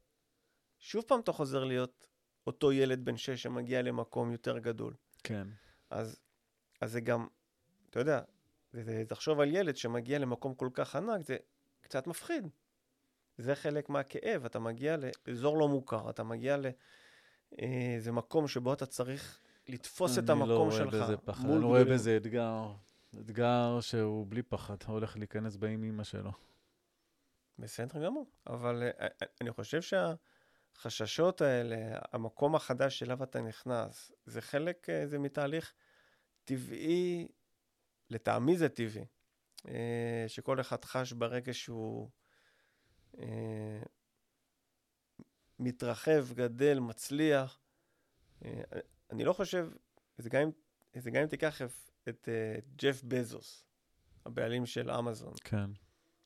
שוב פעם אתה חוזר להיות אותו ילד בן 6 שמגיע למקום יותר גדול. כן. אז, אז זה גם, אתה יודע, זה, זה, תחשוב על ילד שמגיע למקום כל כך ענק, זה קצת מפחיד. זה חלק מהכאב, אתה מגיע לאזור לא מוכר, אתה מגיע לאיזה מקום שבו אתה צריך לתפוס את המקום אני שלך. לא רואה בזה פחד, אני רואה גדולים. בזה אתגר. אתגר שהוא בלי פחד, הולך להיכנס באם אימא שלו. בסדר גמור, אבל אה, אה, אני חושב שהחששות האלה, המקום החדש שאליו אתה נכנס, זה חלק, אה, זה מתהליך טבעי, לטעמי זה טבעי, אה, שכל אחד חש ברגע שהוא אה, מתרחב, גדל, מצליח. אה, אני לא חושב, זה גם אם תיקח את אה, ג'ף בזוס, הבעלים של אמזון. כן.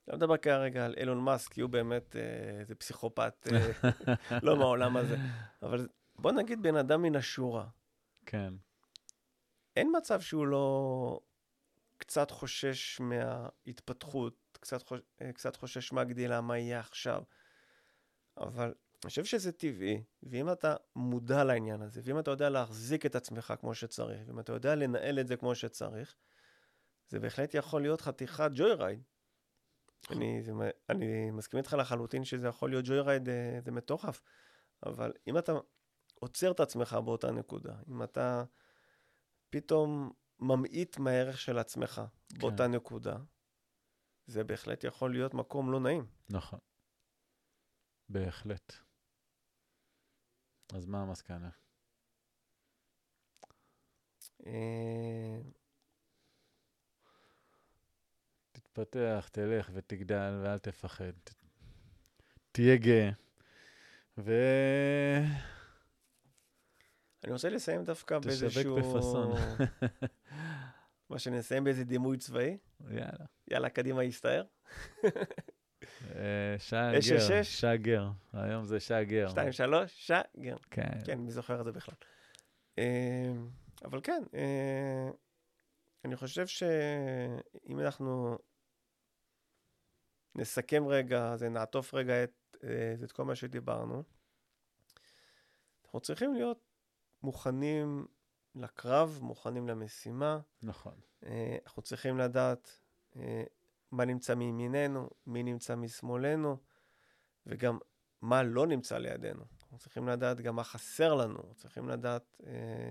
לא מדבר כרגע על אילון מאסק, כי הוא באמת אה, איזה פסיכופת, אה, לא מהעולם הזה. אבל בוא נגיד בן אדם מן השורה. כן. אין מצב שהוא לא קצת חושש מההתפתחות, קצת, חוש... קצת חושש מהגדילה, מה יהיה עכשיו. אבל אני חושב שזה טבעי, ואם אתה מודע לעניין הזה, ואם אתה יודע להחזיק את עצמך כמו שצריך, ואם אתה יודע לנהל את זה כמו שצריך, זה בהחלט יכול להיות חתיכת joy ride. אני, זה, אני מסכים איתך לחלוטין שזה יכול להיות joy ride, אה, זה מטורף. אבל אם אתה עוצר את עצמך באותה נקודה, אם אתה פתאום ממעיט מהערך של עצמך באותה נקודה, זה בהחלט יכול להיות מקום לא נעים. נכון. בהחלט. אז מה המסקנה? אה, תתפתח, תלך ותגדל ואל תפחד. תהיה גאה. ו... אני רוצה לסיים דווקא תשווק באיזשהו... בפאסון. מה שנסיים באיזה דימוי צבאי. יאללה. יאללה, קדימה, הסתער. אה, שעה אש, גר. אש, אש. שעה גר. היום זה שעה גר. שתיים, שלוש, שגר. כן. כן, מי זוכר את זה בכלל. אה, אבל כן, אה, אני חושב שאם אנחנו נסכם רגע, זה נעטוף רגע את, את כל מה שדיברנו, אנחנו צריכים להיות מוכנים לקרב, מוכנים למשימה. נכון. אנחנו צריכים לדעת מה נמצא מימיננו, מי נמצא משמאלנו, וגם מה לא נמצא לידינו. אנחנו צריכים לדעת גם מה חסר לנו, צריכים לדעת אה,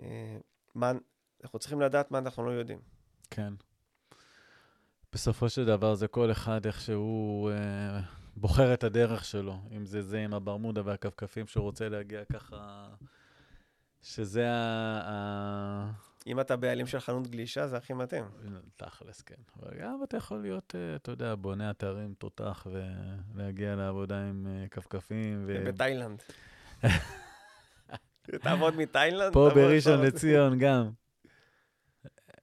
אה, מה, אנחנו צריכים לדעת מה אנחנו לא יודעים. כן. בסופו של דבר זה כל אחד איך שהוא אה, בוחר את הדרך שלו, אם זה זה עם הברמודה והכפכפים שהוא רוצה להגיע ככה, שזה ה... ה... אם אתה בעלים של חנות גלישה, זה הכי מתאים. תכלס, כן. אבל גם אתה יכול להיות, אה, אתה יודע, בונה אתרים תותח ולהגיע לעבודה עם אה, כפכפים. ו... בתאילנד. תעבוד מתאילנד. פה בראשון. לציון גם.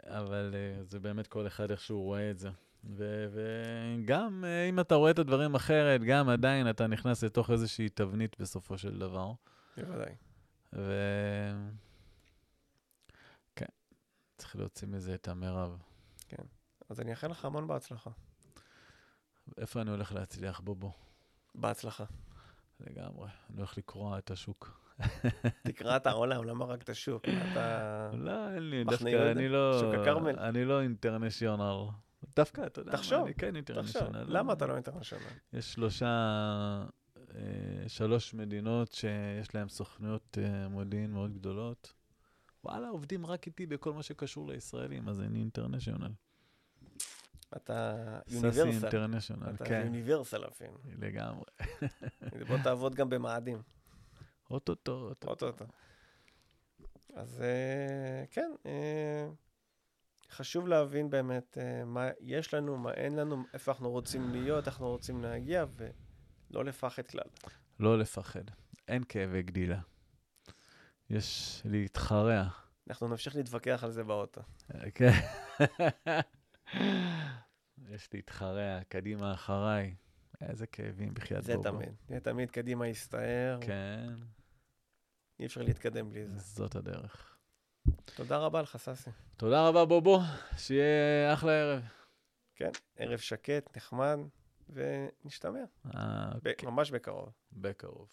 אבל אה, זה באמת כל אחד איך שהוא רואה את זה. וגם אם אתה רואה את הדברים אחרת, גם עדיין אתה נכנס לתוך איזושהי תבנית בסופו של דבר. בוודאי. ו... כן, צריך להוציא מזה את המרב. אז אני אאחל לך המון בהצלחה. איפה אני הולך להצליח? בוא, בוא. בהצלחה. לגמרי. אני הולך לקרוע את השוק. תקרא את העולם, למה רק את השוק? אתה... לא, אין לי, דווקא? אני לא... שוק הכרמל? אני לא אינטרנשיונל. דווקא, אתה יודע תחשוב, אני כן תחשוב, אינטרנשיונל. למה אתה לא אינטרנשיונל? יש שלושה, אה, שלוש מדינות שיש להן סוכנויות אה, מודיעין מאוד גדולות. וואלה, עובדים רק איתי בכל מה שקשור לישראלים, אז אני אינטרנשיונל. אתה סאסי יוניברסל. אינטרנשיונל, אתה כן, יוניברסל אפילו. לגמרי. בוא תעבוד גם במאדים. אוטוטו, אוטוטו. אוטוטו. אז אה, כן, אה, חשוב להבין באמת אה, מה יש לנו, מה אין לנו, איפה אנחנו רוצים להיות, איך אנחנו רוצים להגיע, ולא לפחד כלל. לא לפחד. אין כאבי גדילה. יש להתחרע. אנחנו נמשיך להתווכח על זה באוטו. כן. יש להתחרע, קדימה אחריי. איזה כאבים, בחייאת זה בובו. תמיד. זה תמיד קדימה יסתער, כן, אי אפשר להתקדם בלי זה. זאת הדרך. תודה רבה לך, ססי. תודה רבה, בובו. שיהיה אחלה ערב. כן, ערב שקט, נחמד, ונשתמע. אה, ב- ממש בקרוב. בקרוב.